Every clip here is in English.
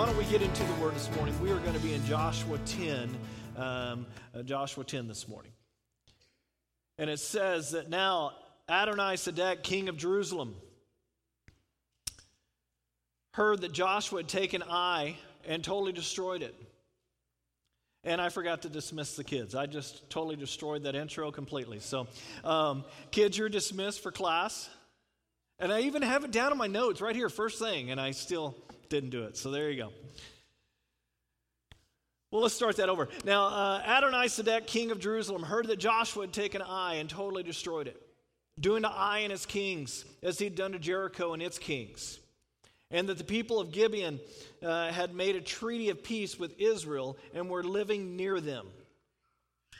why don't we get into the word this morning? We are going to be in Joshua 10, um, uh, Joshua 10 this morning. And it says that now Adonai Sedek, king of Jerusalem, heard that Joshua had taken Ai and totally destroyed it. And I forgot to dismiss the kids. I just totally destroyed that intro completely. So, um, kids, you're dismissed for class. And I even have it down in my notes right here, first thing, and I still didn't do it. So there you go. Well, let's start that over. Now, uh, Adonai Sedek, king of Jerusalem, heard that Joshua had taken Ai and totally destroyed it, doing to Ai and his kings as he'd done to Jericho and its kings, and that the people of Gibeon uh, had made a treaty of peace with Israel and were living near them.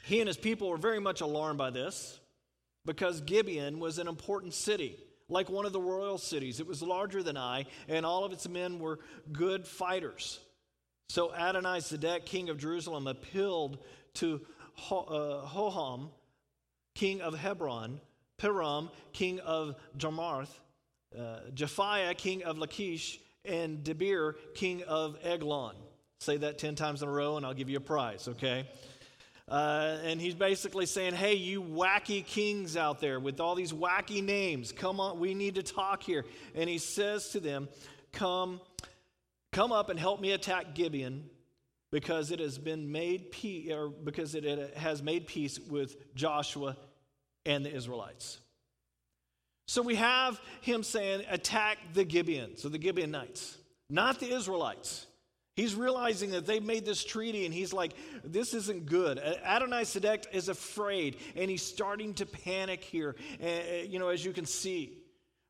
He and his people were very much alarmed by this because Gibeon was an important city like one of the royal cities. It was larger than Ai, and all of its men were good fighters. So Adonai Zedek, king of Jerusalem, appealed to uh, Hoham, king of Hebron, Piram, king of Jarmuth, uh, Japhiah, king of Lachish, and Debir, king of Eglon. Say that 10 times in a row, and I'll give you a prize, okay? Uh, and he's basically saying, Hey, you wacky kings out there with all these wacky names, come on, we need to talk here. And he says to them, Come, come up and help me attack Gibeon because it has been made peace, or because it has made peace with Joshua and the Israelites. So we have him saying, Attack the Gibeon, so the Gibeonites, not the Israelites. He's realizing that they've made this treaty and he's like, this isn't good. Adonai Sedek is afraid and he's starting to panic here, you know, as you can see.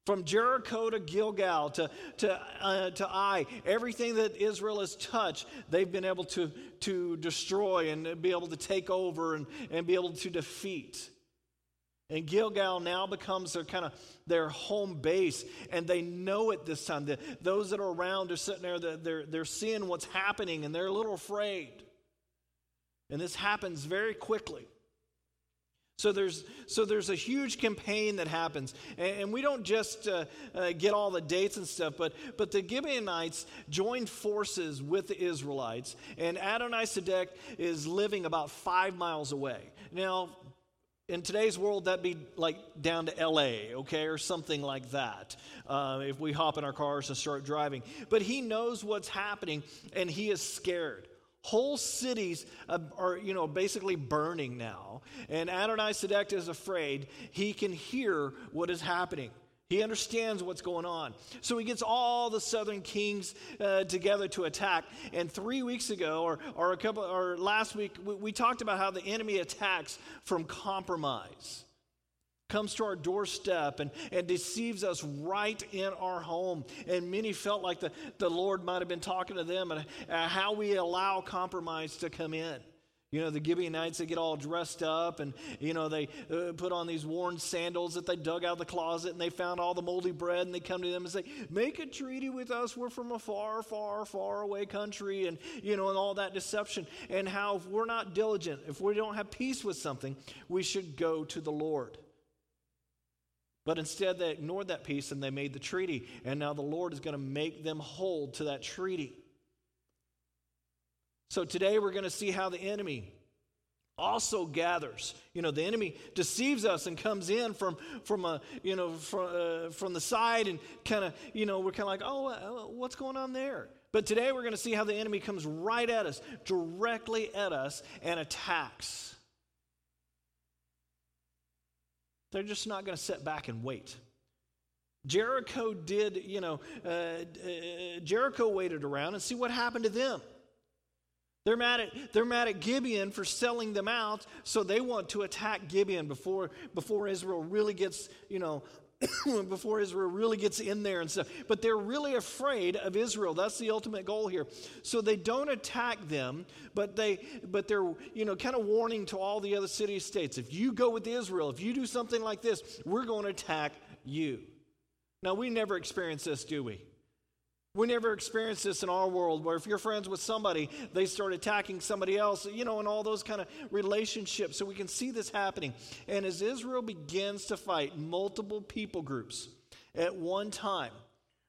From Jericho to Gilgal to, to, uh, to Ai, everything that Israel has touched, they've been able to, to destroy and be able to take over and, and be able to defeat. And Gilgal now becomes their kind of their home base, and they know it this time. The, those that are around are sitting there, they're, they're seeing what's happening, and they're a little afraid. And this happens very quickly. So there's, so there's a huge campaign that happens. And, and we don't just uh, uh, get all the dates and stuff, but, but the Gibeonites joined forces with the Israelites, and Adonai Sedek is living about five miles away. Now, in today's world, that'd be like down to LA, okay, or something like that, uh, if we hop in our cars and start driving. But he knows what's happening and he is scared. Whole cities are, you know, basically burning now. And Adonai Sedek is afraid. He can hear what is happening. He understands what's going on. So he gets all the southern kings uh, together to attack. And three weeks ago, or, or, a couple, or last week, we, we talked about how the enemy attacks from compromise comes to our doorstep and, and deceives us right in our home. And many felt like the, the Lord might have been talking to them and uh, how we allow compromise to come in. You know, the Gibeonites, they get all dressed up and, you know, they uh, put on these worn sandals that they dug out of the closet and they found all the moldy bread and they come to them and say, Make a treaty with us. We're from a far, far, far away country and, you know, and all that deception. And how if we're not diligent, if we don't have peace with something, we should go to the Lord. But instead, they ignored that peace and they made the treaty. And now the Lord is going to make them hold to that treaty. So today we're going to see how the enemy also gathers. You know, the enemy deceives us and comes in from from a you know from uh, from the side and kind of you know we're kind of like oh uh, what's going on there. But today we're going to see how the enemy comes right at us, directly at us, and attacks. They're just not going to sit back and wait. Jericho did, you know, uh, uh, Jericho waited around and see what happened to them. They're mad, at, they're mad at Gibeon for selling them out, so they want to attack Gibeon before, before Israel really gets, you know, before Israel really gets in there and stuff. But they're really afraid of Israel. That's the ultimate goal here. So they don't attack them, but they but they're, you know, kind of warning to all the other city states. If you go with Israel, if you do something like this, we're going to attack you. Now we never experience this, do we? We never experience this in our world where if you're friends with somebody, they start attacking somebody else, you know, and all those kind of relationships. So we can see this happening. And as Israel begins to fight multiple people groups at one time,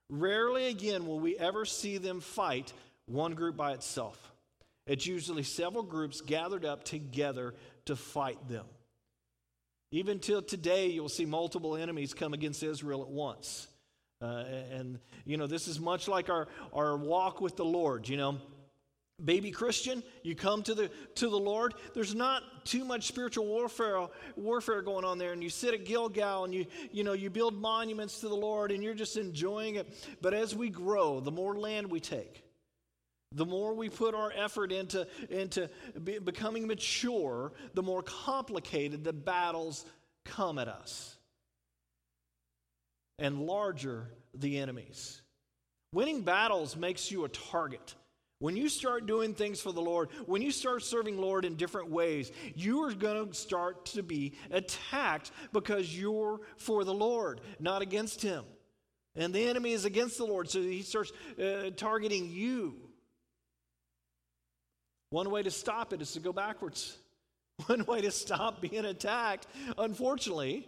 rarely again will we ever see them fight one group by itself. It's usually several groups gathered up together to fight them. Even till today, you'll see multiple enemies come against Israel at once. Uh, and, you know, this is much like our, our walk with the Lord. You know, baby Christian, you come to the to the Lord. There's not too much spiritual warfare warfare going on there, and you sit at Gilgal and you you know you build monuments to the Lord, and you're just enjoying it. But as we grow, the more land we take, the more we put our effort into into be, becoming mature, the more complicated the battles come at us, and larger the enemies. Winning battles makes you a target. When you start doing things for the Lord, when you start serving Lord in different ways, you are going to start to be attacked because you're for the Lord, not against Him. And the enemy is against the Lord, so he starts uh, targeting you. One way to stop it is to go backwards. One way to stop being attacked, unfortunately,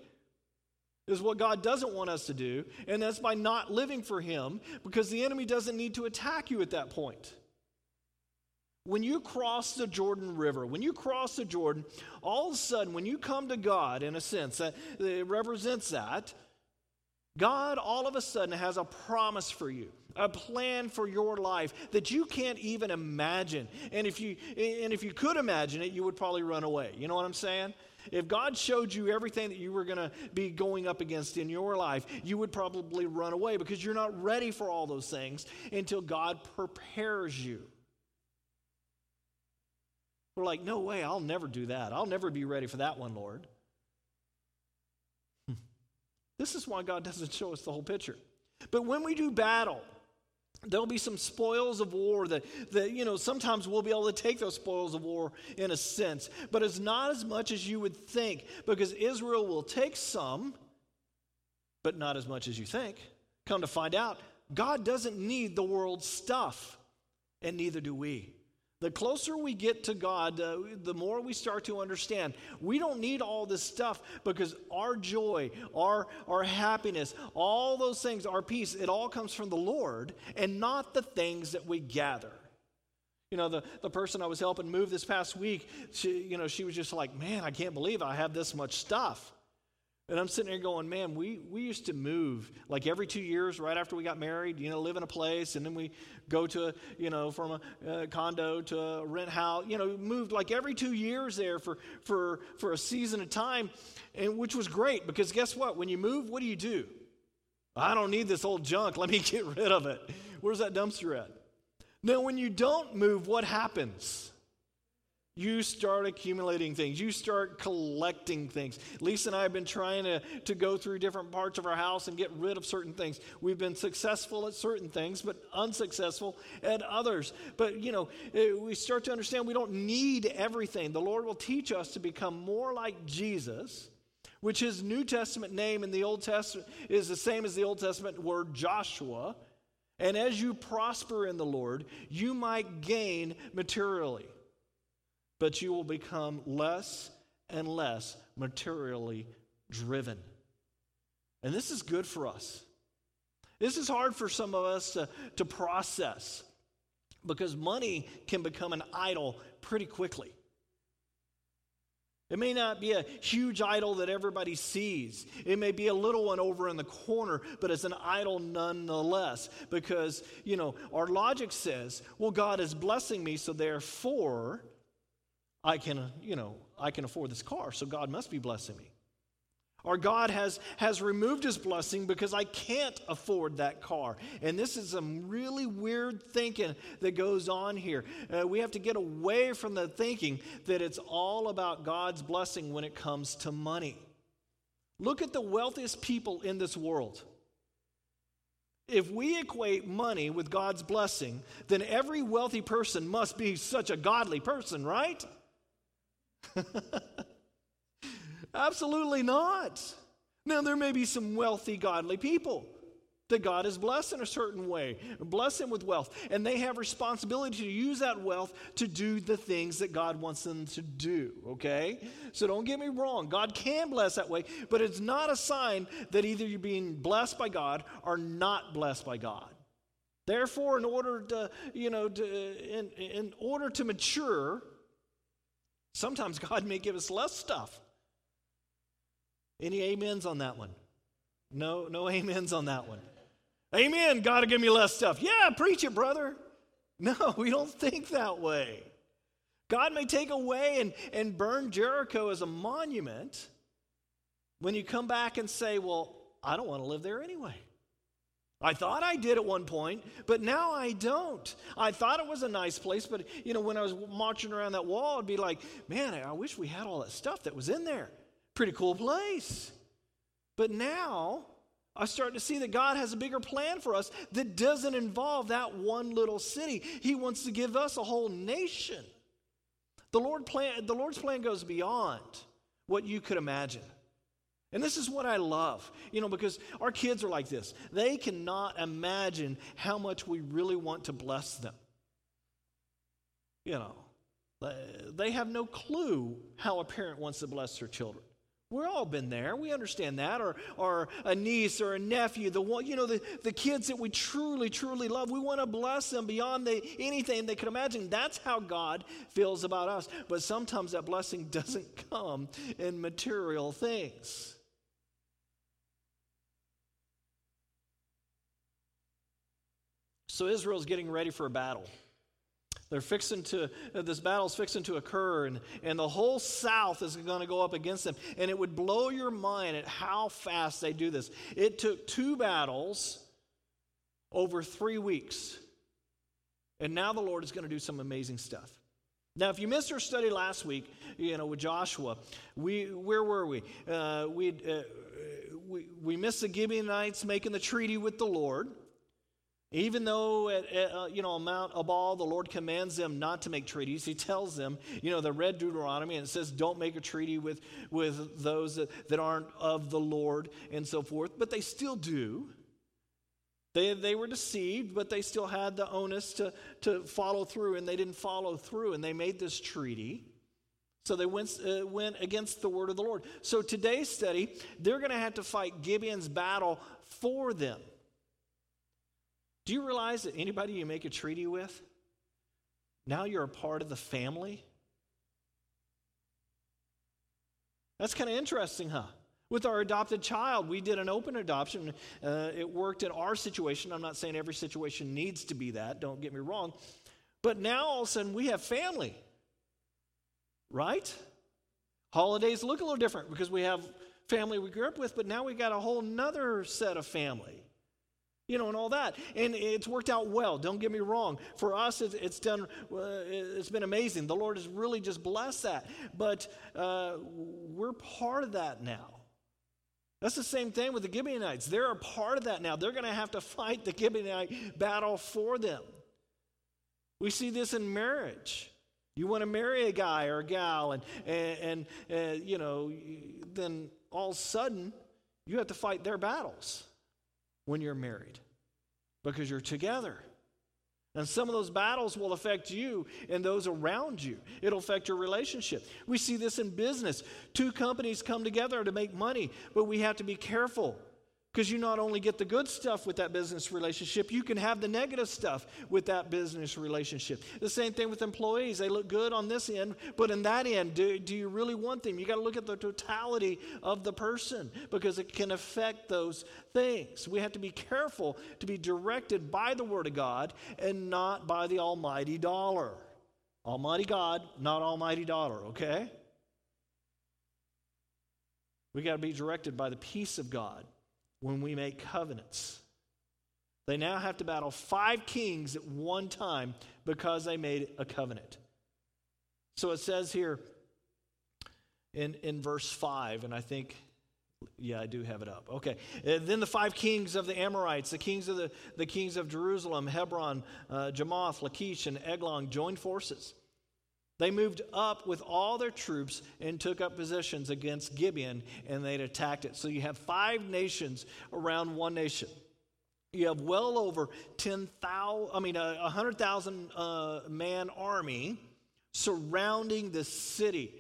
is what God doesn't want us to do, and that's by not living for Him because the enemy doesn't need to attack you at that point. When you cross the Jordan River, when you cross the Jordan, all of a sudden, when you come to God, in a sense, that it represents that, God all of a sudden has a promise for you, a plan for your life that you can't even imagine. And if you and if you could imagine it, you would probably run away. You know what I'm saying? If God showed you everything that you were going to be going up against in your life, you would probably run away because you're not ready for all those things until God prepares you. We're like, no way, I'll never do that. I'll never be ready for that one, Lord. This is why God doesn't show us the whole picture. But when we do battle, there'll be some spoils of war that, that, you know, sometimes we'll be able to take those spoils of war in a sense. But it's not as much as you would think because Israel will take some, but not as much as you think. Come to find out, God doesn't need the world's stuff, and neither do we. The closer we get to God, uh, the more we start to understand we don't need all this stuff because our joy, our, our happiness, all those things, our peace, it all comes from the Lord and not the things that we gather. You know, the, the person I was helping move this past week, she, you know, she was just like, man, I can't believe I have this much stuff. And I'm sitting there going, man, we, we used to move like every two years right after we got married, you know, live in a place, and then we go to, a, you know, from a, a condo to a rent house, you know, moved like every two years there for, for, for a season of time, and which was great because guess what? When you move, what do you do? I don't need this old junk. Let me get rid of it. Where's that dumpster at? Now, when you don't move, what happens? You start accumulating things. You start collecting things. Lisa and I have been trying to, to go through different parts of our house and get rid of certain things. We've been successful at certain things, but unsuccessful at others. But, you know, eh, we start to understand we don't need everything. The Lord will teach us to become more like Jesus, which his New Testament name in the Old Testament is the same as the Old Testament word Joshua. And as you prosper in the Lord, you might gain materially but you will become less and less materially driven. And this is good for us. This is hard for some of us to, to process because money can become an idol pretty quickly. It may not be a huge idol that everybody sees. It may be a little one over in the corner, but it's an idol nonetheless. Because, you know, our logic says, well, God is blessing me, so therefore I can, you know, I can afford this car, so God must be blessing me. Or God has, has removed his blessing because I can't afford that car. And this is some really weird thinking that goes on here. Uh, we have to get away from the thinking that it's all about God's blessing when it comes to money. Look at the wealthiest people in this world. If we equate money with God's blessing, then every wealthy person must be such a godly person, right? Absolutely not. Now, there may be some wealthy, godly people that God has blessed in a certain way, bless them with wealth, and they have responsibility to use that wealth to do the things that God wants them to do, okay? So don't get me wrong. God can bless that way, but it's not a sign that either you're being blessed by God or not blessed by God. Therefore, in order to, you know, to, in, in order to mature, sometimes God may give us less stuff. Any amens on that one? No, no amens on that one. Amen. God to give me less stuff. Yeah, preach it, brother. No, we don't think that way. God may take away and, and burn Jericho as a monument when you come back and say, Well, I don't want to live there anyway. I thought I did at one point, but now I don't. I thought it was a nice place, but you know, when I was marching around that wall, I'd be like, man, I wish we had all that stuff that was in there. Pretty cool place. But now I start to see that God has a bigger plan for us that doesn't involve that one little city. He wants to give us a whole nation. The, Lord plan, the Lord's plan goes beyond what you could imagine. And this is what I love, you know, because our kids are like this. They cannot imagine how much we really want to bless them. You know, they have no clue how a parent wants to bless their children. We've all been there. We understand that. Or, or a niece or a nephew, the one, you know, the, the kids that we truly, truly love. We want to bless them beyond the, anything they can imagine. That's how God feels about us. But sometimes that blessing doesn't come in material things. So Israel's getting ready for a battle. They're fixing to, this battle's fixing to occur, and, and the whole South is going to go up against them. And it would blow your mind at how fast they do this. It took two battles over three weeks. And now the Lord is going to do some amazing stuff. Now, if you missed our study last week, you know, with Joshua, we where were we? Uh, we uh, we we missed the Gibeonites making the treaty with the Lord. Even though, at, uh, you know, Mount Ebal, the Lord commands them not to make treaties, he tells them, you know, the red Deuteronomy, and it says, don't make a treaty with, with those that, that aren't of the Lord and so forth. But they still do. They, they were deceived, but they still had the onus to, to follow through, and they didn't follow through, and they made this treaty. So they went, uh, went against the word of the Lord. So today's study, they're going to have to fight Gibeon's battle for them. Do you realize that anybody you make a treaty with, now you're a part of the family? That's kind of interesting, huh? With our adopted child, we did an open adoption. Uh, it worked in our situation. I'm not saying every situation needs to be that, don't get me wrong. But now all of a sudden we have family, right? Holidays look a little different because we have family we grew up with, but now we got a whole nother set of family you know, and all that. And it's worked out well. Don't get me wrong. For us, it's, it's done, uh, it's been amazing. The Lord has really just blessed that. But uh, we're part of that now. That's the same thing with the Gibeonites. They're a part of that now. They're going to have to fight the Gibeonite battle for them. We see this in marriage. You want to marry a guy or a gal, and, and, and uh, you know, then all of a sudden, you have to fight their battles when you're married because you're together. And some of those battles will affect you and those around you. It'll affect your relationship. We see this in business. Two companies come together to make money, but we have to be careful because you not only get the good stuff with that business relationship, you can have the negative stuff with that business relationship. The same thing with employees. They look good on this end, but in that end, do, do you really want them? You got to look at the totality of the person because it can affect those things. We have to be careful to be directed by the Word of God and not by the almighty dollar. Almighty God, not almighty dollar, okay? We got to be directed by the peace of God when we make covenants. They now have to battle five kings at one time because they made a covenant. So it says here in, in verse 5, and I think, yeah, I do have it up. Okay. And uh, then the five kings of the Amorites, the kings of the, the kings of Jerusalem, Hebron, uh, Jarmuth, Lachish, and Eglon joined forces. They moved up with all their troops and took up positions against Gibeon and they'd attacked it. So you have five nations around one nation. You have well over 10,000, I mean, a 100,000 uh, man army surrounding the city.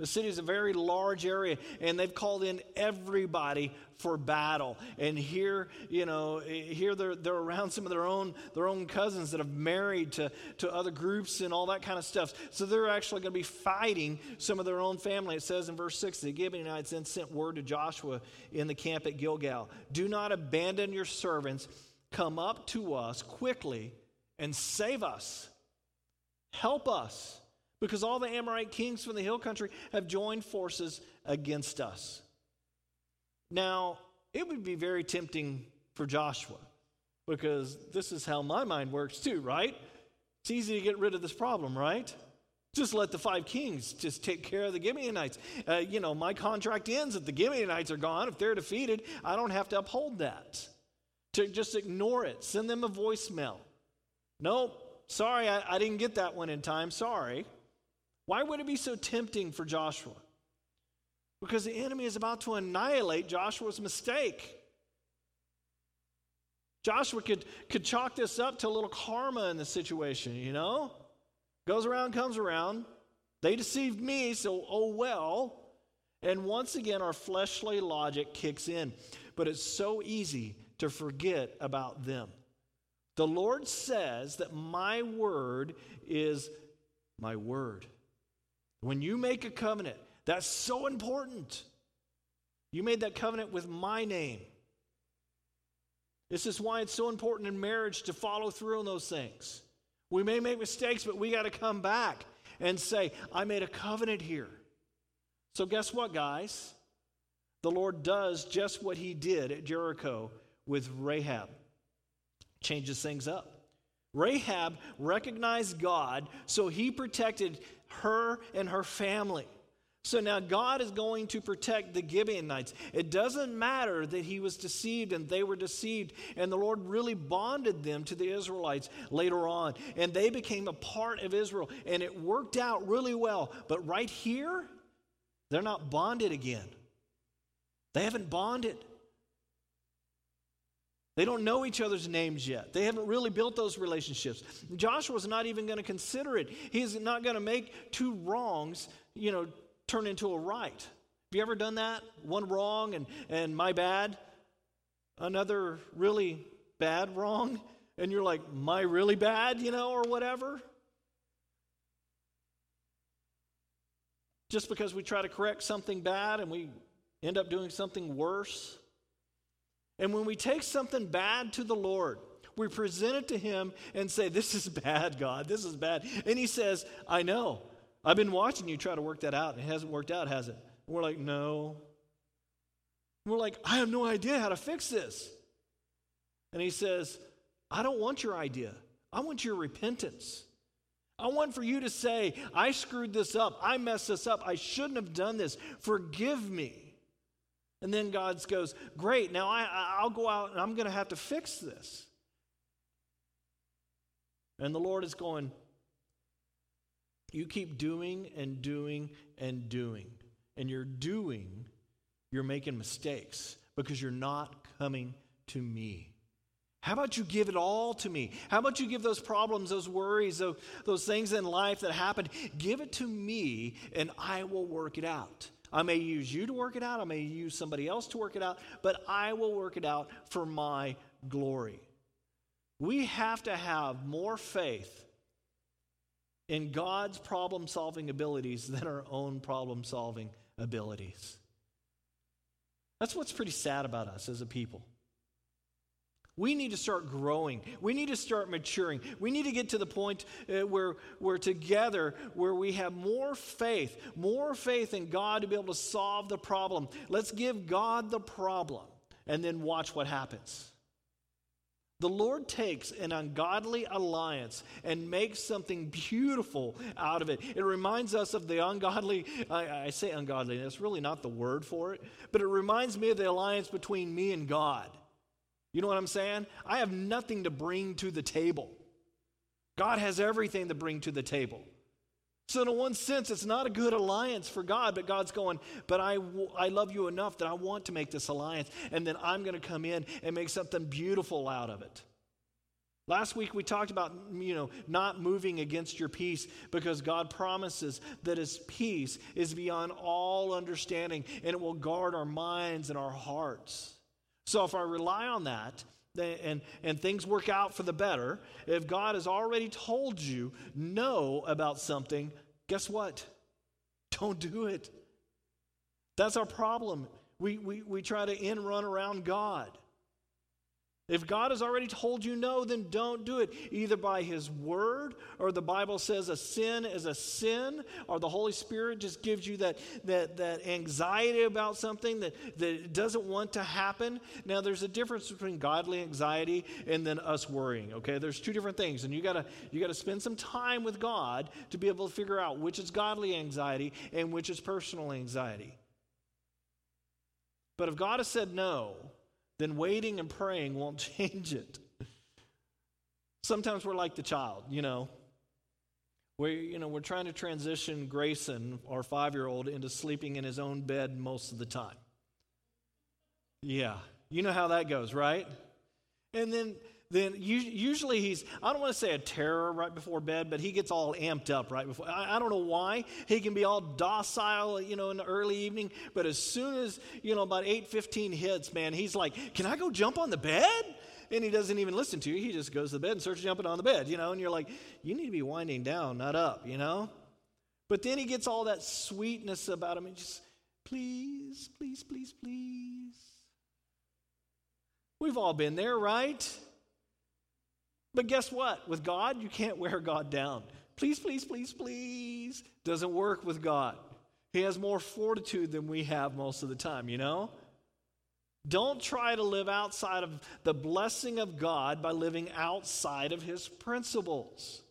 The city is a very large area, and they've called in everybody for battle. And here, you know, eh, here they're, they're around some of their own, their own cousins that have married to, to other groups and all that kind of stuff. So they're actually going to be fighting some of their own family. It says in verse 6 the Gibeonites then sent word to Joshua in the camp at Gilgal Do not abandon your servants. Come up to us quickly and save us. Help us because all the Amorite kings from the hill country have joined forces against us. Now, it would be very tempting for Joshua because this is how my mind works too, right? It's easy to get rid of this problem, right? Just let the five kings just take care of the Gibeonites. Uh, you know, my contract ends if the Gibeonites are gone. If they're defeated, I don't have to uphold that. To just ignore it, send them a voicemail. Nope, sorry, I, I didn't get that one in time. Sorry. Why would it be so tempting for Joshua? Because the enemy is about to annihilate Joshua's mistake. Joshua could, could chalk this up to a little karma in the situation, you know? Goes around, comes around. They deceived me, so oh well. And once again, our fleshly logic kicks in. But it's so easy to forget about them. The Lord says that my word is my word. When you make a covenant, that's so important. You made that covenant with my name. This is why it's so important in marriage to follow through on those things. We may make mistakes, but we got to come back and say, I made a covenant here. So, guess what, guys? The Lord does just what he did at Jericho with Rahab, changes things up. Rahab recognized God, so he protected her and her family. So now God is going to protect the Gibeonites. It doesn't matter that he was deceived and they were deceived, and the Lord really bonded them to the Israelites later on, and they became a part of Israel, and it worked out really well. But right here, they're not bonded again. They haven't bonded. They don't know each other's names yet. They haven't really built those relationships. Joshua's not even going to consider it. He's not going to make two wrongs, you know, turn into a right. Have you ever done that? One wrong and, and my bad, another really bad wrong, and you're like, my really bad, you know, or whatever? Just because we try to correct something bad and we end up doing something worse. And when we take something bad to the Lord, we present it to Him and say, This is bad, God. This is bad. And He says, I know. I've been watching you try to work that out, it hasn't worked out, has it? And we're like, No. We're like, I have no idea how to fix this. And He says, I don't want your idea. I want your repentance. I want for you to say, I screwed this up. I messed this up. I shouldn't have done this. Forgive me. And then God goes, Great, now I, I'll go out and I'm going to have to fix this. And the Lord is going, You keep doing and doing and doing. And you're doing, you're making mistakes because you're not coming to me. How about you give it all to me? How about you give those problems, those worries, those, those things in life that happened, give it to me and I will work it out. I may use you to work it out, I may use somebody else to work it out, but I will work it out for my glory. We have to have more faith in God's problem solving abilities than our own problem solving abilities. That's what's pretty sad about us as a people. We need to start growing. We need to start maturing. We need to get to the point uh, where we're together, where we have more faith, more faith in God to be able to solve the problem. Let's give God the problem and then watch what happens. The Lord takes an ungodly alliance and makes something beautiful out of it. It reminds us of the ungodly, I, I say ungodly, that's really not the word for it, but it reminds me of the alliance between me and God. You know what I'm saying? I have nothing to bring to the table. God has everything to bring to the table. So, in one sense, it's not a good alliance for God, but God's going, but I, I love you enough that I want to make this alliance, and then I'm going to come in and make something beautiful out of it. Last week we talked about, you know, not moving against your peace because God promises that his peace is beyond all understanding and it will guard our minds and our hearts. So if I rely on that and, and things work out for the better, if God has already told you no about something, guess what? Don't do it. That's our problem. We, we, we try to in run around God. If God has already told you no, then don't do it, either by His word, or the Bible says a sin is a sin, or the Holy Spirit just gives you that, that, that anxiety about something that, that doesn't want to happen. Now, there's a difference between godly anxiety and then us worrying, okay? There's two different things, and you gotta, you gotta spend some time with God to be able to figure out which is godly anxiety and which is personal anxiety. But if God has said no, then waiting and praying won't change it. Sometimes we're like the child, you know. We, you know, we're trying to transition Grayson, our five-year-old, into sleeping in his own bed most of the time. Yeah, you know how that goes, right? And then then usually he's, I don't want to say a terror right before bed, but he gets all amped up right before. I, I, don't know why. He can be all docile, you know, in the early evening, but as soon as, you know, about 8.15 hits, man, he's like, can I go jump on the bed? And he doesn't even listen to you. He just goes to the bed and starts jumping on the bed, you know, and you're like, you need to be winding down, not up, you know? But then he gets all that sweetness about him and just, please, please, please, please. We've all been there, right? But guess what? With God, you can't wear God down. Please, please, please, please. Doesn't work with God. He has more fortitude than we have most of the time, you know? Don't try to live outside of the blessing of God by living outside of His principles.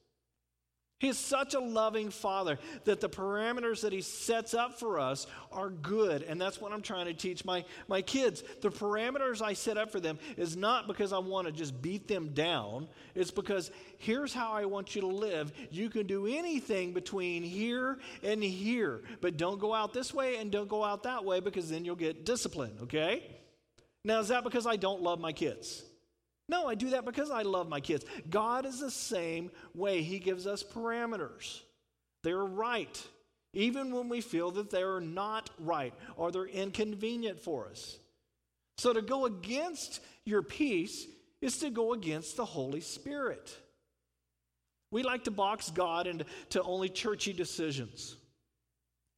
He's such a loving father that the parameters that he sets up for us are good. And that's what I'm trying to teach my, my kids. The parameters I set up for them is not because I want to just beat them down, it's because here's how I want you to live. You can do anything between here and here, but don't go out this way and don't go out that way because then you'll get discipline, okay? Now, is that because I don't love my kids? No, I do that because I love my kids. God is the same way. He gives us parameters. They're right, even when we feel that they're not right or they're inconvenient for us. So to go against your peace is to go against the Holy Spirit. We like to box God into only churchy decisions,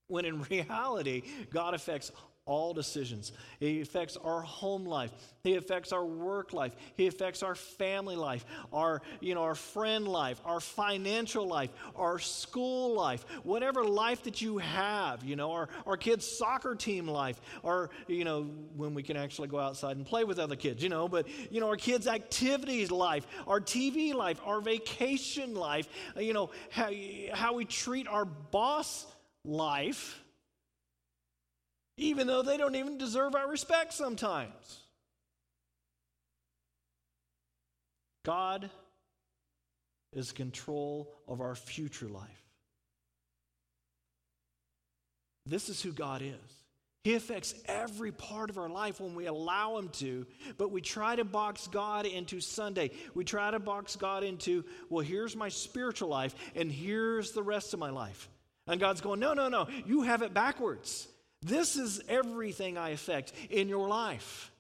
when in reality, God affects all decisions. He affects our home life. He affects our work life. He affects our family life, our, you know, our friend life, our financial life, our school life, whatever life that you have, you know, our, our kids' soccer team life, or, you know, when we can actually go outside and play with other kids, you know, but, you know, our kids' activities life, our TV life, our vacation life, you know, how, how we treat our boss life even though they don't even deserve our respect sometimes. God is control of our future life. This is who God is. He affects every part of our life when we allow Him to, but we try to box God into Sunday. We try to box God into, well, here's my spiritual life, and here's the rest of my life. And God's going, no, no, no, you have it backwards. This is everything I affect in your life.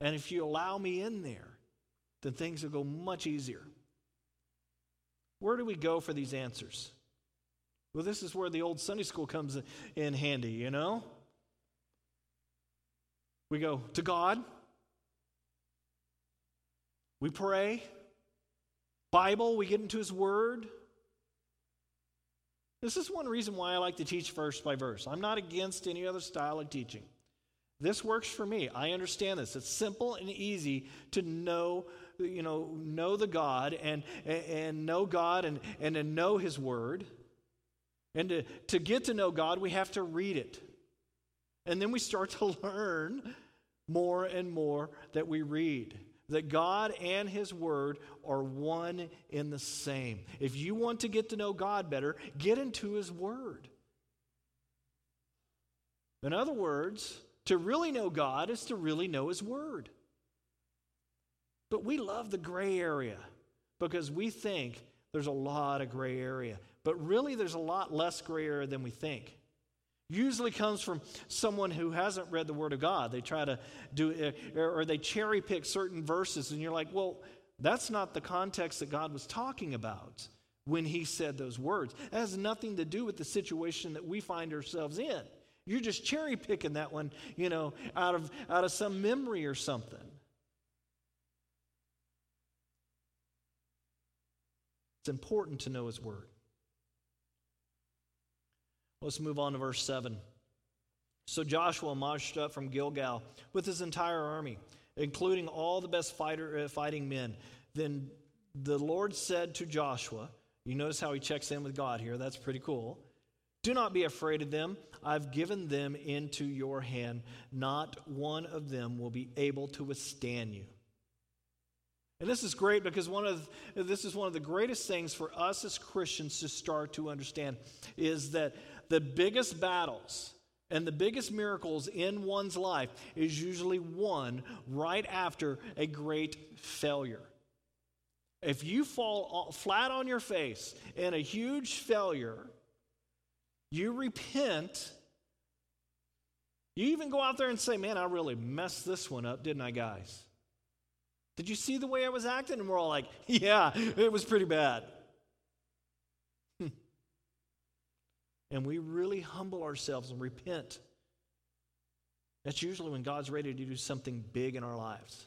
And if you allow me in there, then things will go much easier. Where do we go for these answers? Well, this is where the old Sunday school comes in handy, you know? We go to God, we pray, Bible, we get into His Word. This is one reason why I like to teach verse by verse. I'm not against any other style of teaching. This works for me. I understand this. It's simple and easy to know, you know, know the God and, and know God and, and to know His Word. And to, to get to know God, we have to read it. And then we start to learn more and more that we read that God and His Word are one in the same. If you want to get to know God better, get into His Word. In other words, to really know God is to really know His Word. But we love the gray area because we think there's a lot of gray area. But really, there's a lot less gray area than we think. Usually comes from someone who hasn't read the Word of God. They try to do, uh, or they cherry pick certain verses, and you're like, well, that's not the context that God was talking about when He said those words. It has nothing to do with the situation that we find ourselves in. You're just cherry picking that one, you know, out of, out of some memory or something. It's important to know His Word. Let's move on to verse 7. So Joshua marched up from Gilgal with his entire army, including all the best fighter, uh, fighting men. Then the Lord said to Joshua, You notice how he checks in with God here. That's pretty cool. Do not be afraid of them. I've given them into your hand. Not one of them will be able to withstand you. And this is great because one of this is one of the greatest things for us as Christians to start to understand is that the biggest battles and the biggest miracles in one's life is usually won right after a great failure. If you fall flat on your face in a huge failure, you repent. You even go out there and say, Man, I really messed this one up, didn't I, guys? Did you see the way I was acting? And we're all like, Yeah, it was pretty bad. And we really humble ourselves and repent. That's usually when God's ready to do something big in our lives.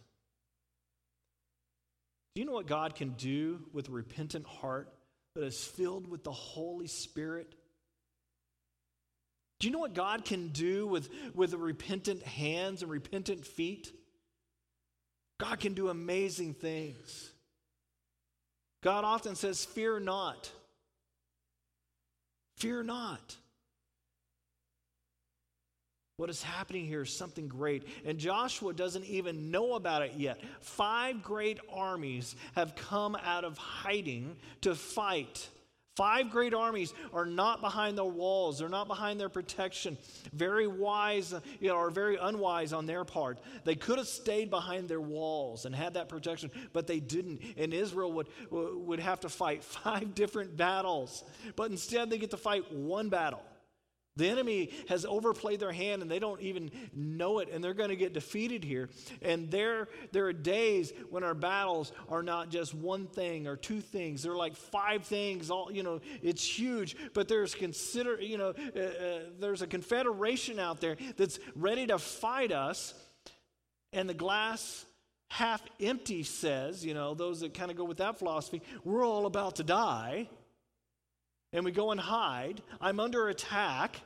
Do you know what God can do with a repentant heart that is filled with the Holy Spirit? Do you know what God can do with, with repentant hands and repentant feet? God can do amazing things. God often says, Fear not. Fear not. What is happening here is something great, and Joshua doesn't even know about it yet. Five great armies have come out of hiding to fight. Five great armies are not behind their walls. They're not behind their protection. Very wise, you know, or very unwise on their part. They could have stayed behind their walls and had that protection, but they didn't. And Israel would, would have to fight five different battles. But instead, they get to fight one battle. The enemy has overplayed their hand and they don't even know it, and they're going to get defeated here. And there, there are days when our battles are not just one thing or two things, they're like five things. All you know, it's huge, but there's consider, you know, uh, uh, there's a confederation out there that's ready to fight us, and the glass half empty says, you know, those that kind of go with that philosophy, we're all about to die and we go and hide, I'm under attack.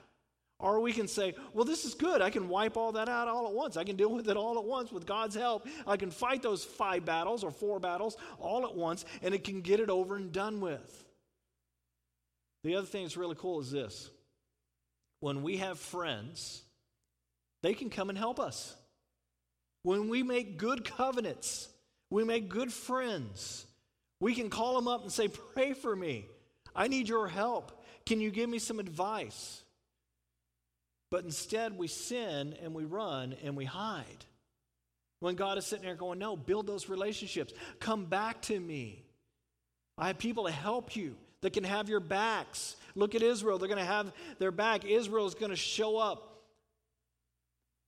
Or we can say, well, this is good. I can wipe all that out all at once. I can deal with it all at once with God's help. I can fight those five battles or four battles all at once, and it can get it over and done with. The other thing that's really cool is this when we have friends, they can come and help us. When we make good covenants, we make good friends, we can call them up and say, Pray for me. I need your help. Can you give me some advice? But instead, we sin and we run and we hide. When God is sitting there going, No, build those relationships. Come back to me. I have people to help you that can have your backs. Look at Israel. They're going to have their back. Israel is going to show up.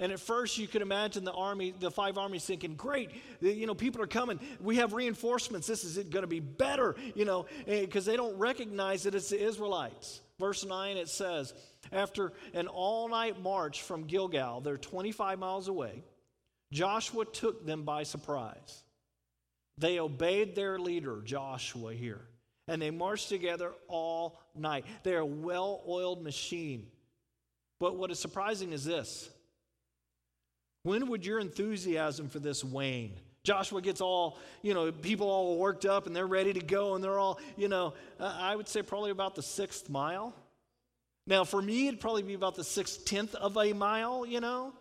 And at first, you could imagine the army, the five armies thinking, great, you know, people are coming. We have reinforcements. This is going to be better, you know, because eh, they don't recognize that it's the Israelites. Verse 9, it says, After an all night march from Gilgal, they're 25 miles away, Joshua took them by surprise. They obeyed their leader, Joshua, here, and they marched together all night. They're a well oiled machine. But what is surprising is this when would your enthusiasm for this wane? Joshua gets all, you know, people all worked up and they're ready to go and they're all, you know, I would say probably about the sixth mile. Now, for me, it'd probably be about the sixth tenth of a mile, you know,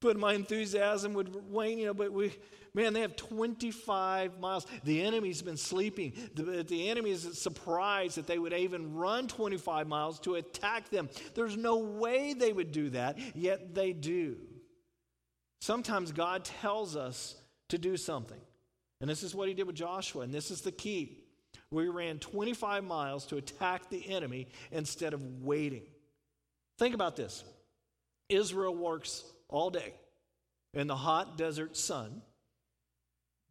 but my enthusiasm would wane, you know, but we, man, they have 25 miles. The enemy's been sleeping. The, the enemy is surprised that they would even run 25 miles to attack them. There's no way they would do that, yet they do. Sometimes God tells us to do something. And this is what he did with Joshua, and this is the key. We ran 25 miles to attack the enemy instead of waiting. Think about this Israel works all day in the hot desert sun.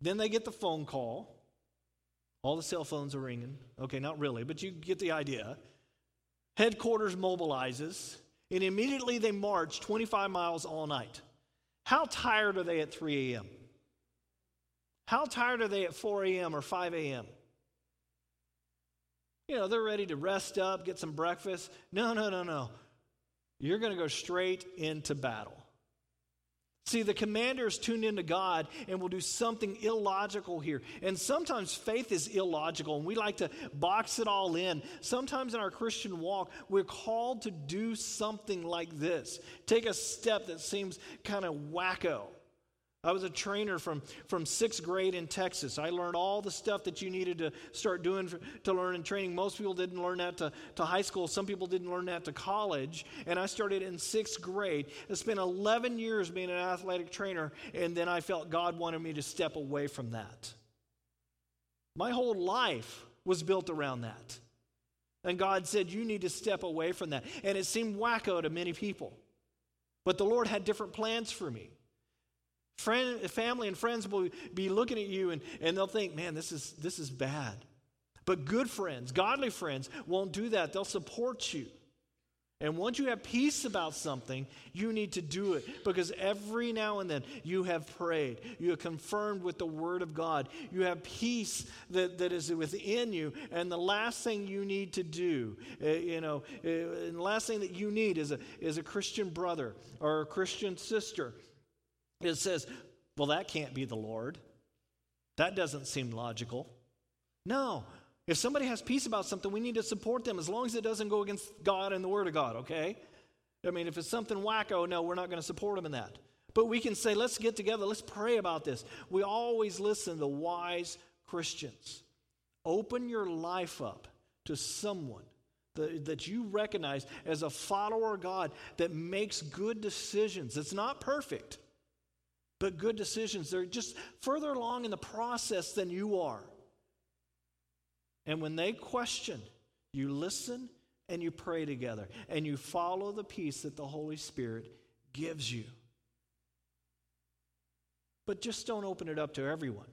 Then they get the phone call. All the cell phones are ringing. Okay, not really, but you get the idea. Headquarters mobilizes, and immediately they march 25 miles all night. How tired are they at 3 a.m.? How tired are they at 4 a.m. or 5 a.m.? You know, they're ready to rest up, get some breakfast. No, no, no, no. You're going to go straight into battle. See, the commander is tuned into God and will do something illogical here. And sometimes faith is illogical, and we like to box it all in. Sometimes in our Christian walk, we're called to do something like this take a step that seems kind of wacko. I was a trainer from, from sixth grade in Texas. I learned all the stuff that you needed to start doing for, to learn in training. Most people didn't learn that to, to high school. Some people didn't learn that to college. And I started in sixth grade. I spent 11 years being an athletic trainer, and then I felt God wanted me to step away from that. My whole life was built around that. And God said, You need to step away from that. And it seemed wacko to many people. But the Lord had different plans for me. Friend, family and friends will be looking at you and, and they'll think, man, this is, this is bad. But good friends, godly friends, won't do that. They'll support you. And once you have peace about something, you need to do it because every now and then you have prayed. You have confirmed with the Word of God. You have peace that, that is within you. And the last thing you need to do, uh, you know, uh, and the last thing that you need is a, is a Christian brother or a Christian sister it says, well, that can't be the Lord. That doesn't seem logical. No. If somebody has peace about something, we need to support them as long as it doesn't go against God and the Word of God, okay? I mean, if it's something wacko, no, we're not going to support them in that. But we can say, let's get together, let's pray about this. We always listen to wise Christians. Open your life up to someone that, that you recognize as a follower of God that makes good decisions. It's not perfect but good decisions. They're just further along in the process than you are. And when they question, you listen and you pray together and you follow the peace that the Holy Spirit gives you. But just don't open it up to everyone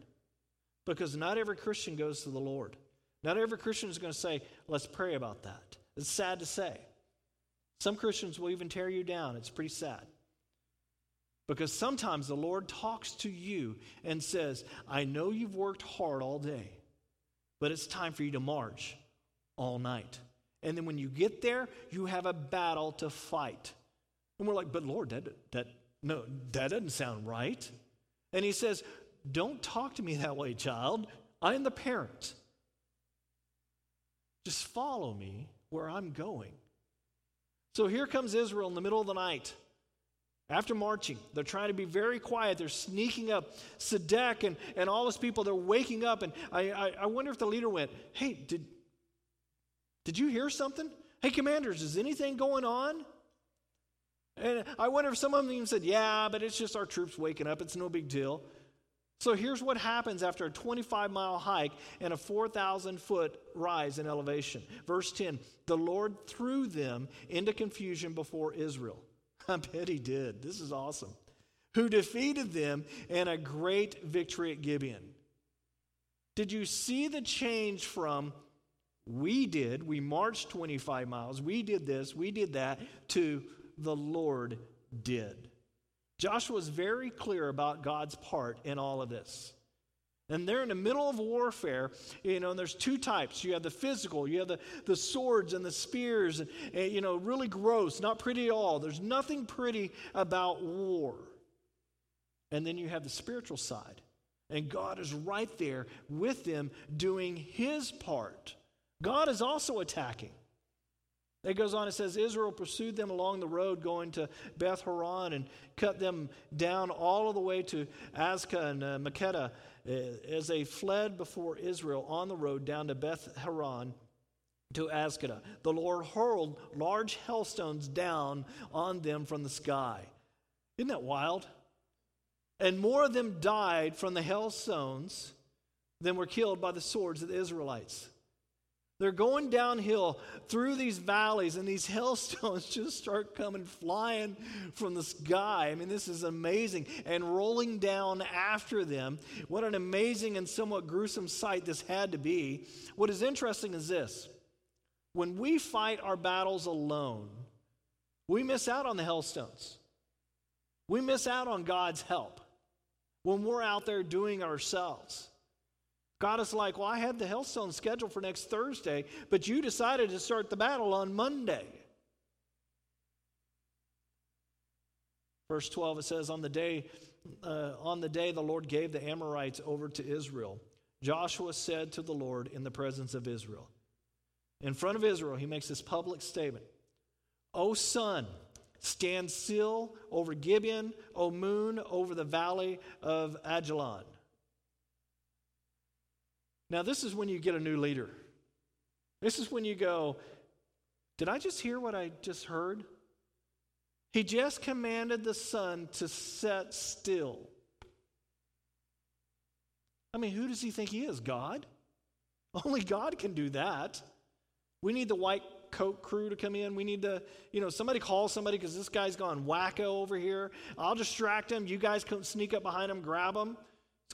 because not every Christian goes to the Lord. Not every Christian is going to say, let's pray about that. It's sad to say. Some Christians will even tear you down. It's pretty sad. Because sometimes the Lord talks to you and says, I know you've worked hard all day, but it's time for you to march all night. And then when you get there, you have a battle to fight. And we're like, but Lord, that, that, no, that doesn't sound right. And he says, Don't talk to me that way, child. I am the parent. Just follow me where I'm going. So here comes Israel in the middle of the night. After marching, they're trying to be very quiet. They're sneaking up. Sadek and, and all his people, they're waking up. And I, I, I wonder if the leader went, Hey, did, did you hear something? Hey, commanders, is anything going on? And I wonder if some of them even said, Yeah, but it's just our troops waking up. It's no big deal. So here's what happens after a 25 mile hike and a 4,000 foot rise in elevation. Verse 10 The Lord threw them into confusion before Israel. I bet he did. This is awesome. Who defeated them in a great victory at Gibeon. Did you see the change from we did, we marched 25 miles, we did this, we did that, to the Lord did? Joshua is very clear about God's part in all of this. And they're in the middle of warfare, you know, and there's two types. You have the physical, you have the, the swords and the spears, and, and, you know, really gross, not pretty at all. There's nothing pretty about war. And then you have the spiritual side. And God is right there with them doing his part. God is also attacking. It goes on, it says, Israel pursued them along the road going to Beth Horon and cut them down all of the way to Azekah and uh, Makkedah uh, Uh, as they fled before Israel on the road down to Beth Horon to Azekah. The Lord hurled large hailstones down on them from the sky. Isn't that wild? And more of them died from the hailstones than were killed by the swords of the Israelites. They're going downhill through these valleys, and these hailstones just start coming flying from the sky. I mean, this is amazing. And rolling down after them. What an amazing and somewhat gruesome sight this had to be. What is interesting is this when we fight our battles alone, we miss out on the hailstones. We miss out on God's help when we're out there doing ourselves. God is like, Well, I had the hailstone scheduled for next Thursday, but you decided to start the battle on Monday. Verse 12, it says, On the day, uh, on the day the Lord gave the Amorites over to Israel, Joshua said to the Lord in the presence of Israel, in front of Israel, he makes this public statement O sun, stand still over Gibeon, O moon, over the valley of Ajalon. Now, this is when you get a new leader. This is when you go, Did I just hear what I just heard? He just commanded the sun to set still. I mean, who does he think he is? God? Only God can do that. We need the white coat crew to come in. We need to, you know, somebody call somebody because this guy's gone wacko over here. I'll distract him. You guys come sneak up behind him, grab him.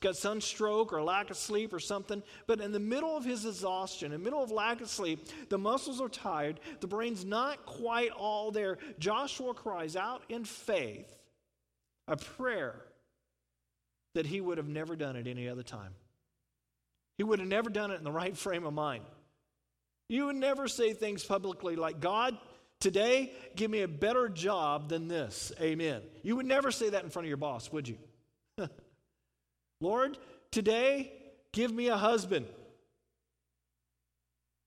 Got sunstroke or lack of sleep or something. But in the middle of his exhaustion, in the middle of lack of sleep, the muscles are tired, the brain's not quite all there. Joshua cries out in faith a prayer that he would have never done at any other time. He would have never done it in the right frame of mind. You would never say things publicly like, God, today, give me a better job than this. Amen. You would never say that in front of your boss, would you? Lord, today, give me a husband.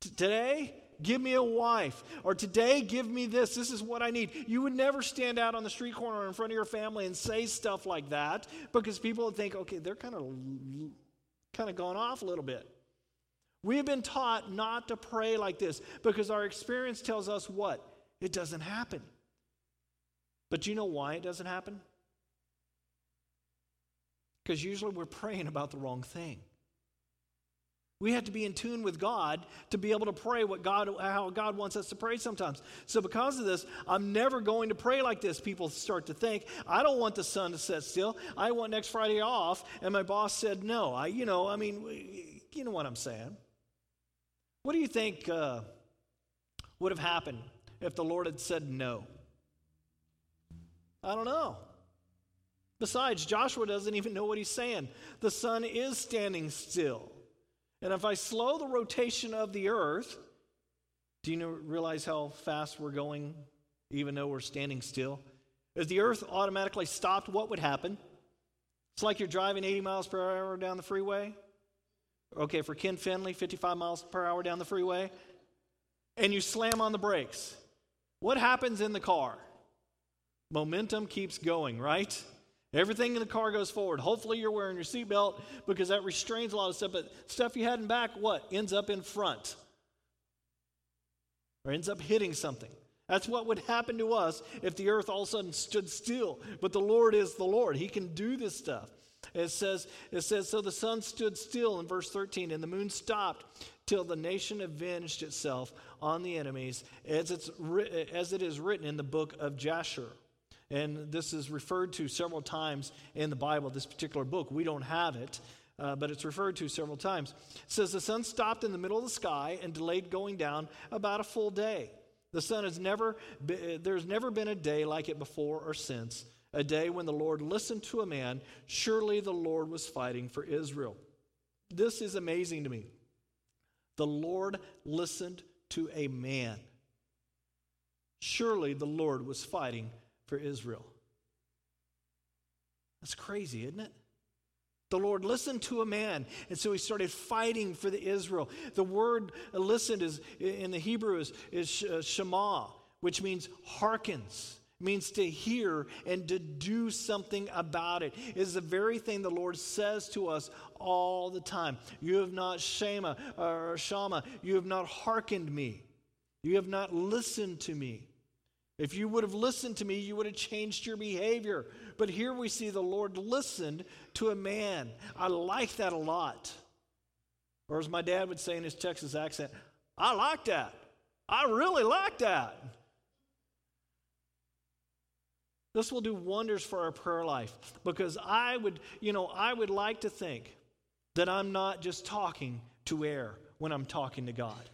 Today, give me a wife. Or today, give me this. This is what I need. You would never stand out on the street corner in front of your family and say stuff like that because people would think, okay, they're kind of kind of gone off a little bit. We have been taught not to pray like this because our experience tells us what? It doesn't happen. But do you know why it doesn't happen? Because usually we're praying about the wrong thing. We have to be in tune with God to be able to pray what God, how God wants us to pray sometimes. So, because of this, I'm never going to pray like this. People start to think, I don't want the sun to set still. I want next Friday off. And my boss said no. I, you know, I mean, you know what I'm saying. What do you think uh, would have happened if the Lord had said no? I don't know. Besides, Joshua doesn't even know what he's saying. The sun is standing still. And if I slow the rotation of the earth, do you realize how fast we're going, even though we're standing still? If the earth automatically stopped, what would happen? It's like you're driving 80 miles per hour down the freeway. Okay, for Ken Finley, 55 miles per hour down the freeway, and you slam on the brakes. What happens in the car? Momentum keeps going, right? Everything in the car goes forward. Hopefully, you're wearing your seatbelt because that restrains a lot of stuff. But stuff you had in back, what? Ends up in front or ends up hitting something. That's what would happen to us if the earth all of a sudden stood still. But the Lord is the Lord, He can do this stuff. It says, it says, So the sun stood still in verse 13, and the moon stopped till the nation avenged itself on the enemies, as, it's, as it is written in the book of Jasher. And this is referred to several times in the Bible, this particular book. We don't have it, uh, but it's referred to several times. It says, The sun stopped in the middle of the sky and delayed going down about a full day. The sun has never, there's never been a day like it before or since, a day when the Lord listened to a man. Surely the Lord was fighting for Israel. This is amazing to me. The Lord listened to a man. Surely the Lord was fighting for Israel. That's crazy, isn't it? The Lord listened to a man, and so he started fighting for the Israel. The word listened is in the Hebrew is, is uh, shema, which means hearkens means to hear and to do something about it. It is the very thing the Lord says to us all the time. You have not shema or shama, you have not hearkened me. You have not listened to me. If you would have listened to me, you would have changed your behavior. But here we see the Lord listened to a man. I like that a lot. Or as my dad would say in his Texas accent, I like that. I really like that. This will do wonders for our prayer life because I would, you know, I would like to think that I'm not just talking to air when I'm talking to God.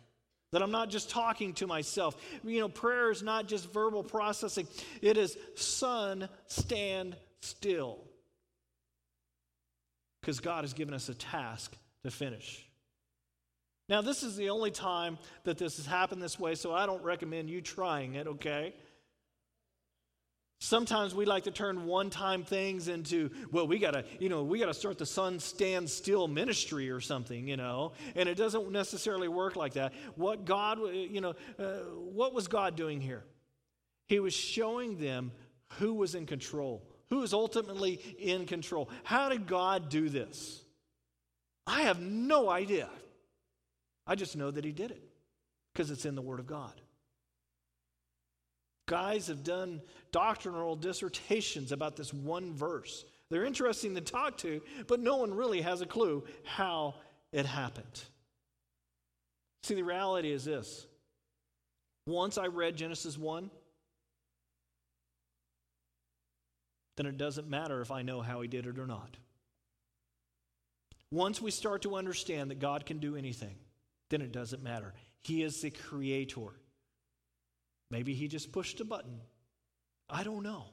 That I'm not just talking to myself. You know, prayer is not just verbal processing, it is, sun, stand still. Because God has given us a task to finish. Now, this is the only time that this has happened this way, so I don't recommend you trying it, okay? Sometimes we like to turn one-time things into, well, we gotta, you know, we gotta start the sun Stand Still ministry or something, you know, and it doesn't necessarily work like that. What God, you know, uh, what was God doing here? He was showing them who was in control, who is ultimately in control. How did God do this? I have no idea. I just know that He did it because it's in the Word of God guys have done doctrinal dissertations about this one verse. They're interesting to talk to, but no one really has a clue how it happened. See, the reality is this. Once I read Genesis 1, then it doesn't matter if I know how he did it or not. Once we start to understand that God can do anything, then it doesn't matter. He is the creator. Maybe he just pushed a button. I don't know.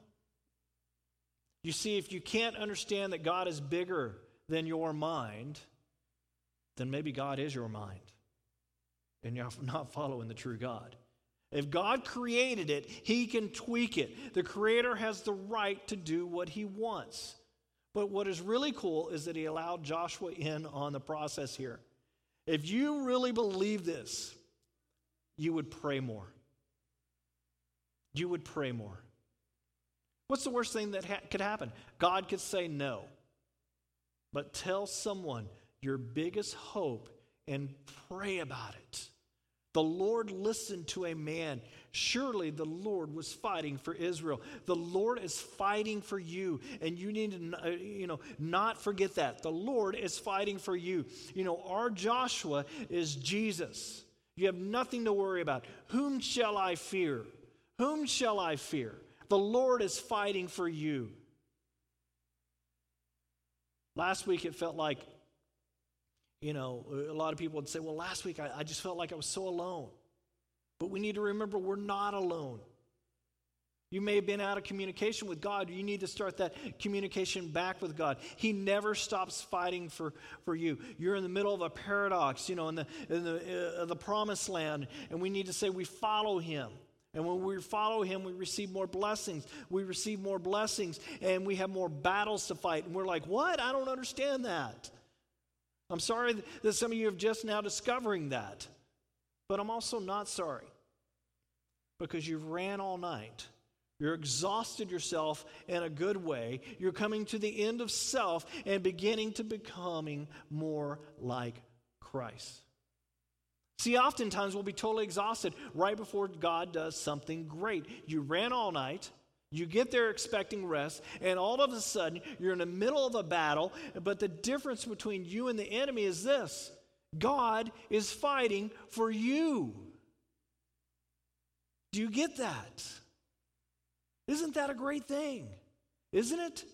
You see, if you can't understand that God is bigger than your mind, then maybe God is your mind and you're not following the true God. If God created it, He can tweak it. The Creator has the right to do what He wants. But what is really cool is that He allowed Joshua in on the process here. If you really believe this, you would pray more you would pray more. What's the worst thing that ha- could happen? God could say no. But tell someone your biggest hope and pray about it. The Lord listened to a man. Surely the Lord was fighting for Israel. The Lord is fighting for you, and you need to, uh, you know, not forget that. The Lord is fighting for you. You know, our Joshua is Jesus. You have nothing to worry about. Whom shall I fear? Whom shall I fear? The Lord is fighting for you. Last week, it felt like, you know, a lot of people would say, well, last week I, I just felt like I was so alone. But we need to remember we're not alone. You may have been out of communication with God. You need to start that communication back with God. He never stops fighting for, for you. You're in the middle of a paradox, you know, in the, in the, uh, the promised land, and we need to say we follow Him. And when we follow him, we receive more blessings. We receive more blessings and we have more battles to fight. And we're like, what? I don't understand that. I'm sorry that some of you are just now discovering that. But I'm also not sorry because you've ran all night. You're exhausted yourself in a good way. You're coming to the end of self and beginning to becoming more like Christ. See, oftentimes we'll be totally exhausted right before God does something great. You ran all night, you get there expecting rest, and all of a sudden you're in the middle of a battle. But the difference between you and the enemy is this God is fighting for you. Do you get that? Isn't that a great thing? Isn't it?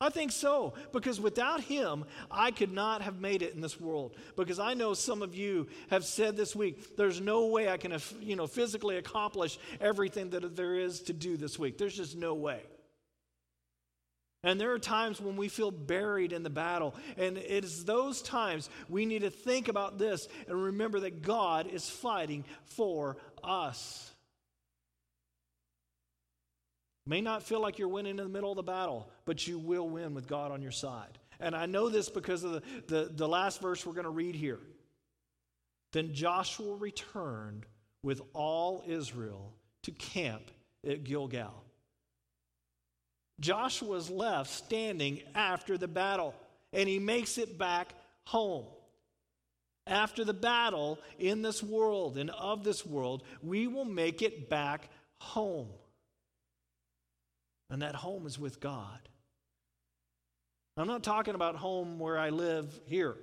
I think so, because without him, I could not have made it in this world. Because I know some of you have said this week, there's no way I can, you know, physically accomplish everything that there is to do this week. There's just no way. And there are times when we feel buried in the battle. And it is those times we need to think about this and remember that God is fighting for us. May not feel like you're winning in the middle of the battle, but you will win with God on your side. And I know this because of the, the, the last verse we're going to read here. Then Joshua returned with all Israel to camp at Gilgal. Joshua is left standing after the battle, and he makes it back home. After the battle in this world and of this world, we will make it back home. And that home is with God. I'm not talking about home where I live here.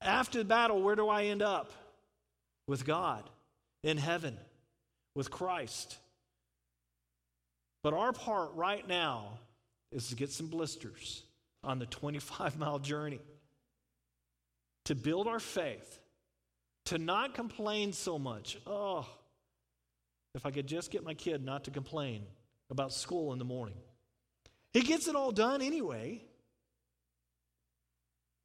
After the battle, where do I end up? With God, in heaven, with Christ. But our part right now is to get some blisters on the 25 mile journey, to build our faith, to not complain so much. Oh, if I could just get my kid not to complain about school in the morning. He gets it all done anyway.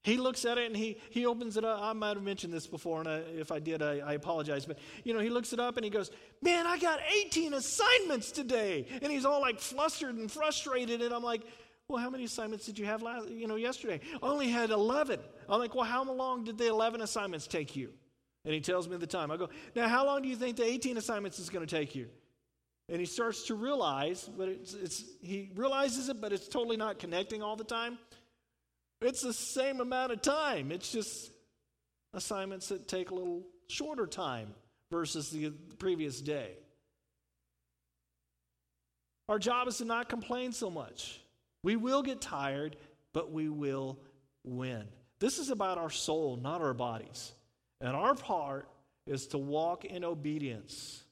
He looks at it and he, he opens it up. I might have mentioned this before, and I, if I did, I, I apologize. But, you know, he looks it up and he goes, Man, I got 18 assignments today. And he's all like flustered and frustrated. And I'm like, Well, how many assignments did you have last, you know, yesterday? I only had 11. I'm like, Well, how long did the 11 assignments take you? And he tells me the time. I go, Now, how long do you think the 18 assignments is going to take you? And he starts to realize, but it's, it's, he realizes it, but it's totally not connecting all the time. It's the same amount of time. It's just assignments that take a little shorter time versus the previous day. Our job is to not complain so much. We will get tired, but we will win. This is about our soul, not our bodies. And our part is to walk in obedience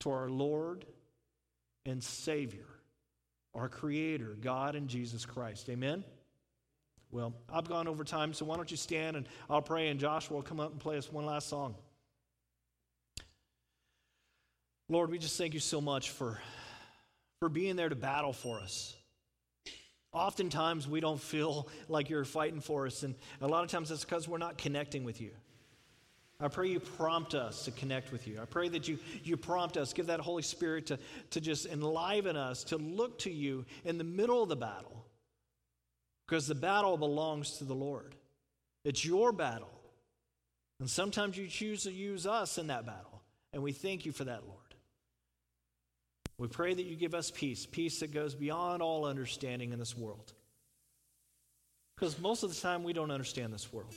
to our Lord and Savior, our Creator, God and Jesus Christ. Amen? Well, I've gone over time, so why don't you stand and I'll pray, and Joshua will come up and play us one last song. Lord, we just thank you so much for, for being there to battle for us. Oftentimes, we don't feel like you're fighting for us, and a lot of times that's because we're not connecting with you. I pray you prompt us to connect with you. I pray that you, you prompt us, give that Holy Spirit to, to just enliven us, to look to you in the middle of the battle because the battle belongs to the Lord. It's your battle. And sometimes you choose to use us in that battle. And we thank you for that, Lord. We pray that you give us peace, peace that goes beyond all understanding in this world. Because most of the time we don't understand this world.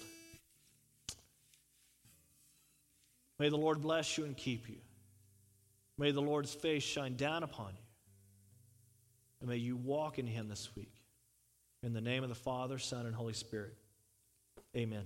May the Lord bless you and keep you. May the Lord's face shine down upon you. And may you walk in him this week. In the name of the Father, Son, and Holy Spirit. Amen.